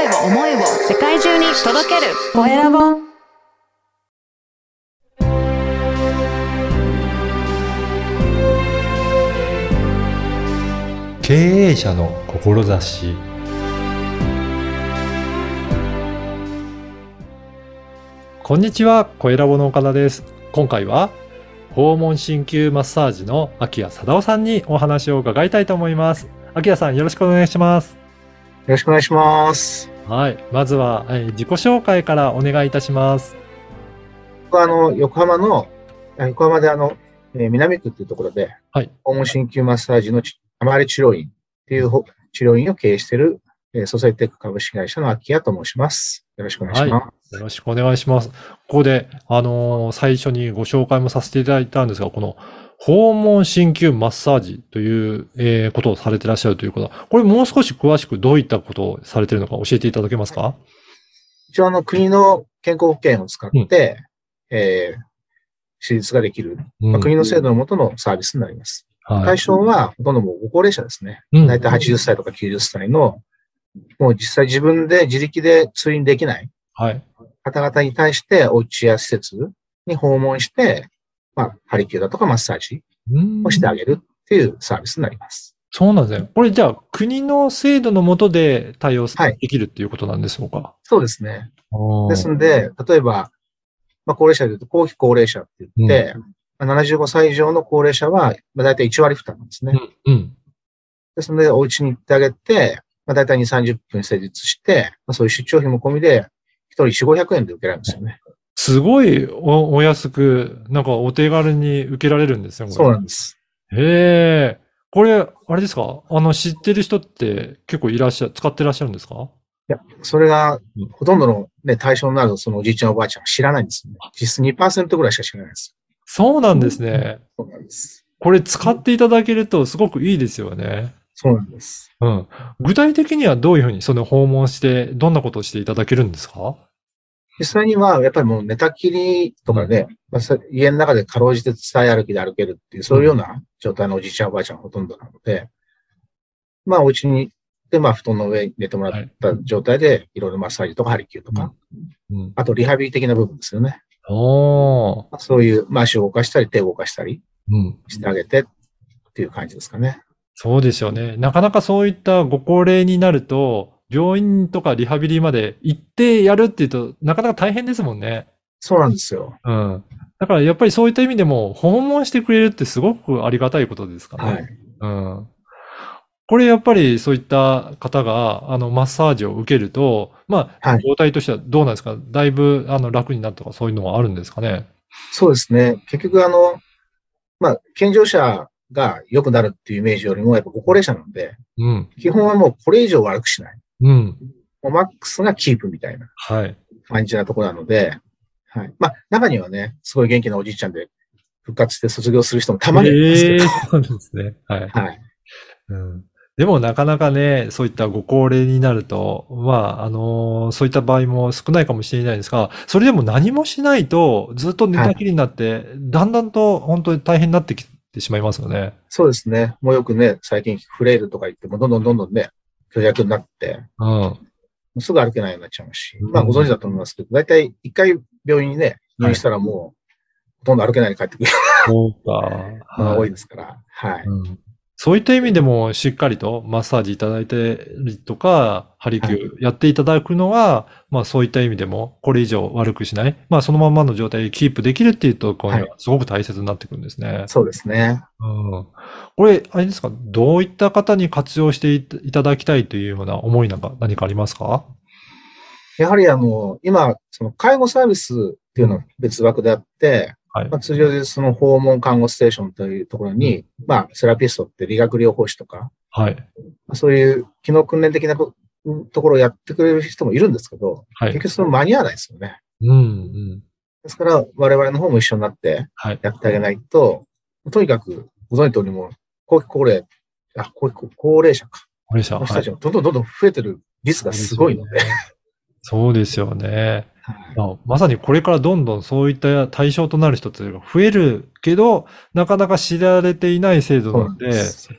声を思いを世界中に届けるコエラボ経営者の志こんにちは、コエラボの岡田です。今回は訪問鍼灸マッサージの秋谷貞夫さんにお話を伺いたいと思います。秋谷さん、よろしくお願いします。よろしくお願いします。はい。まずは、えー自己紹介からお願いいたします。僕はあの、横浜の、あ横浜であの、えー南区っていうところで、はい訪問鍼灸マッサージのち甘り治療院っていうほ治療院を経営している、えーソサイテック株式会社の秋谷と申します。よろしくお願いします。よろしくお願いします。ここで、あのー最初にご紹介もさせていただいたんですが、この訪問鍼灸マッサージという、えーことをされてらっしゃるということは、これもう少し詳しくどういったことをされているのか教えていただけますか？一応あの、国の健康保険を使って、えー手術ができる、まあ、国の制度のもとのサービスになります。はい対象はほとんどもうご高齢者ですね。うんだいたい80歳とか90歳の、もう実際自分で自力で通院できない。方々に対してお家や施設に訪問して、まあ、ハリキューだとかマッサージうんをしてあげるっていうサービスになります。そうなんですね。これじゃあ、国の制度のもとで対応はいできるっていうことなんでしょうか、そうですね。ですね。ので、例えば、まあ、高齢者で言うと、後期高齢者って言って、まあ75歳以上の高齢者は、まあ、大体1割負担なんですね。うん。うん。ですので、お家に行ってあげて、まあ、大体2、30分施術して、まあ、そういう出張費も込みで、1人4、500円で受けられるんですよね。すごいおお安く、なんかお手軽に受けられるんですよ。これそうなんです。へえ。これ、あれですか？あの、知ってる人って結構いらっしゃ、使ってらっしゃるんですか？いや、それがうん、ほとんどのね、対象になるそのおじいちゃんおばあちゃんは知らないんですよね。実質2%ぐらいしか知らないです。そうなんですね。そうなんです。これ使っていただけるとすごくいいですよね。そうなんです。うん。具体的にはどういうふうにその訪問して、どんなことをしていただけるんですか？実際には、やっぱりもう寝たきりとかで、まあ、さ家の中でかろうじて伝え歩きで歩けるっていう、そういうような状態のおじいちゃんおばあちゃんがほとんどなので、まあ、お家に行って、まあ、布団の上に寝てもらった状態で、いろいろマッサージとかハリキューとか、うん。あとリハビリ的な部分ですよね。おそういう、まあ、足を動かしたり、手を動かしたりうん。してあげてっていう感じですかね。そうですよね。なかなかそういったご高齢になると、病院とかリハビリまで行ってやるっていうと、なかなか大変ですもんね。そうなんですよ。うん。だからやっぱりそういった意味でも、訪問してくれるってすごくありがたいことですかね。はい。うん。これやっぱりそういった方が、あの、マッサージを受けると、まあ、はい状態としてはどうなんですか？だいぶ、あの、楽になるとかそういうのはあるんですかね？そうですね。結局、あの、まあ、健常者が良くなるっていうイメージよりも、やっぱご高齢者なので、うん。基本はもうこれ以上悪くしない。うん。マックスがキープみたいなはい。感じなところなので、はい。まあ、中にはね、すごい元気なおじいちゃんで復活して卒業する人もたまにいますけど、ええそうですね。はい。はい。うんでもなかなかね、そういったご高齢になると、まあ、あのそういった場合も少ないかもしれないですが、それでも何もしないとずっと寝たきりになって、だんだんと本当に大変になってきてしまいますよね。そうですね。もうよくね、最近フレイルとか言っても、どんどんどんどんね、虚弱になって、すぐ歩けないようになっちゃうし、うん。まあご存知だと思いますけど、大体一回病院にね、入院したらもう、ほとんど歩けないで帰ってくる。そうか。多はいですから、はい。うんそういった意味でもしっかりとマッサージいただいてりとか、ハリキューやっていただくのは、まあそういった意味でもこれ以上悪くしない。まあそのままの状態でキープできるっていうところにはすごく大切になってくるんですね。そうですね。うん。これ、あれですか？どういった方に活用していただきたいというような思いなんか何かありますか？やはりあの、今、その介護サービスっていうのは別枠であって、はいまあ、通常でその訪問看護ステーションというところに、まあ、セラピストって理学療法士とか、はい。まあそういう機能訓練的なこところをやってくれる人もいるんですけど、はい結。局その間に合わないですよね。うん、うん。ですから、我々の方も一緒になってはい。やってあげないと、とにかく、ご存知の通りもう、後期高齢、あ、後期高齢者か。これじゃあ、はいの人たち。もどんどんどんどん増えてる率がすごいので。そうですよね。はいまあまさにこれからどんどんそういった対象となる人たちが増えるけど、なかなか知られていない制度なので、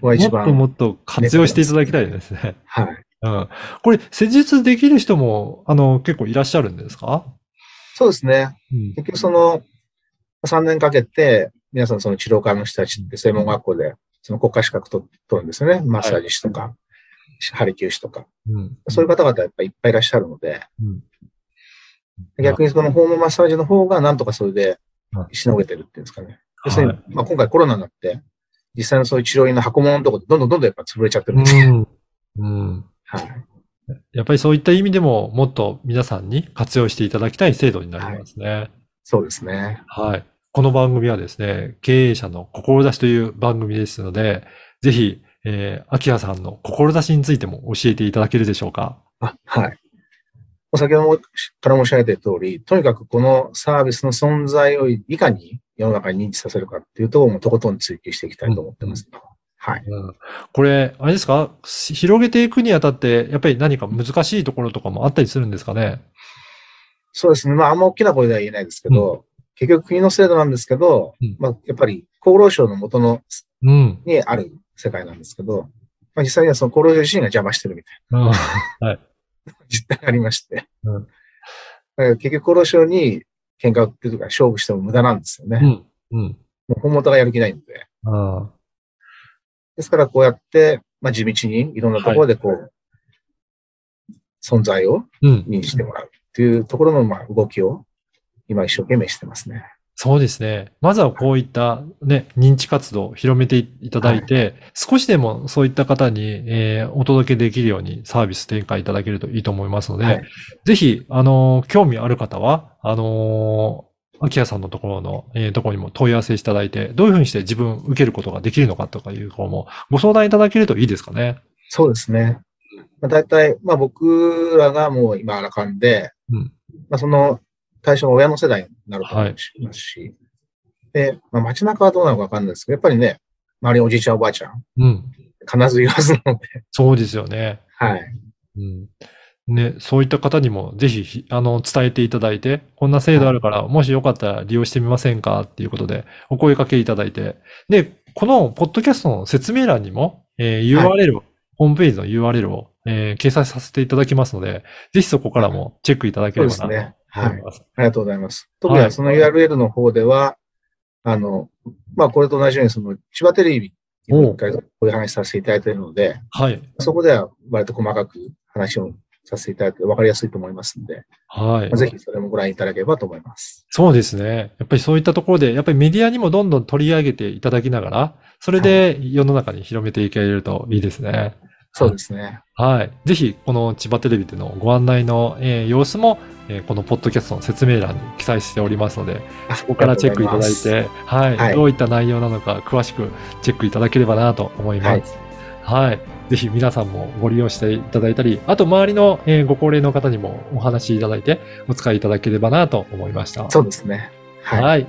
もっとも番。っと活用していただきたいですね。はい。うん。これ、施術できる人も、あの、結構いらっしゃるんですか？そうですね。うん。結局その、3年かけて、皆さんその治療科の人たちって専門学校で、その国家資格取取るんですよね。マッサージ師とか、ハリキュー師とか。うん。そういう方々やっぱりいっぱいいらっしゃるので、うん。逆にそのホームマッサージの方がなんとかそれでしのげてるっていうんですかね。要するに、はいまあ今回コロナになって、実際のそういう治療院の箱物のところでどんどんどんどんやっぱ潰れちゃってるんですよ。うん。うん。はい。やっぱりそういった意味でも、もっと皆さんに活用していただきたい制度になりますね。そうですね。はい。この番組はですね、経営者の志という番組ですので、ぜひ、えー、秋葉さんの志についても教えていただけるでしょうか？あ、はい。お先ほどもから申し上げた通り、とにかくこのサービスの存在をいかに世の中に認知させるかっていうところもとことん追求していきたいと思ってます。はい。うん、これ、あれですか？広げていくにあたって、やっぱり何か難しいところとかもあったりするんですかね？そうですね。まあ、あんま大きな声では言えないですけど、結局国の制度なんですけど、うんまあ、やっぱり厚労省の元のうん。にある世界なんですけど、まあ、実際にはその厚労省自身が邪魔してるみたいうんはい。な実態がありまして、うんだから結局厚労省に喧嘩売ってるとか勝負しても無駄なんですよね。うん。うん。もう本元がやる気ないんで。あですからこうやって、まあ、地道にいろんなところでこう、存在をうん。認知してもらうっていうところのまあ動きを今一生懸命してますね。そうですね。まずはこういったね、認知活動を広めていただいて、少しでもそういった方に、えーお届けできるようにサービス展開いただけるといいと思いますので、はい。ぜひ、あのー興味ある方は、あのー、秋谷さんのところの、えーところにも問い合わせいただいて、どういうふうにして自分受けることができるのかとかいう方もご相談いただけるといいですかね。そうですね。まあ、大体、まあ僕らがもう今あらかんで、うんまあその対象が親の世代になると思いますし、で、まあ街中はどうなのかわかんないですけど、やっぱりね、周りにおじいちゃんおばあちゃん、うん。必ずいるはずなので、そうですよね。はい。うん。ね、そういった方にもぜひひ、あの、伝えていただいて、こんな制度あるから、もしよかったら利用してみませんかっていうことで、お声掛けいただいて。で、このポッドキャストの説明欄にも、えー URL を、ホームページの URL を、えー掲載させていただきますので、ぜひそこからもチェックいただければなね。はい。ありがとうございます。特にその URL の方では、あの、まあこれと同じように、その千葉テレビにも一回こういう話させていただいているので、はい。そこでは割と細かく話をさせていただいて分かりやすいと思いますので、はいまあ。ぜひそれもご覧いただければと思います。そうですね。やっぱりそういったところで、やっぱりメディアにもどんどん取り上げていただきながら、それで世の中に広めていけるといいですね。そうですね。はい。ぜひ、この千葉テレビでのご案内の、えー様子も、えーこのポッドキャストの説明欄に記載しておりますので、そここからチェックいただいて、はい、はいどういった内容なのか詳しくチェックいただければなと思います。はい。ぜひ皆さんもご利用していただいたり、あと周りの、えーご高齢の方にもお話しいただいて、お使いいただければなと思いました。そうですね。はい。はい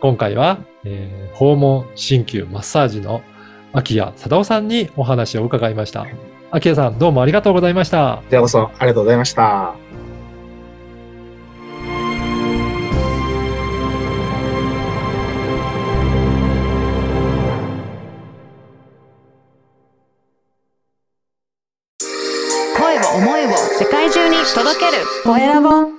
今回は、えー訪問鍼灸マッサージの秋谷貞夫さんにお話を伺いました。秋谷さん、どうもありがとうございました。こちらこそありがとうございました。声を思いを世界中に届けるコエラボ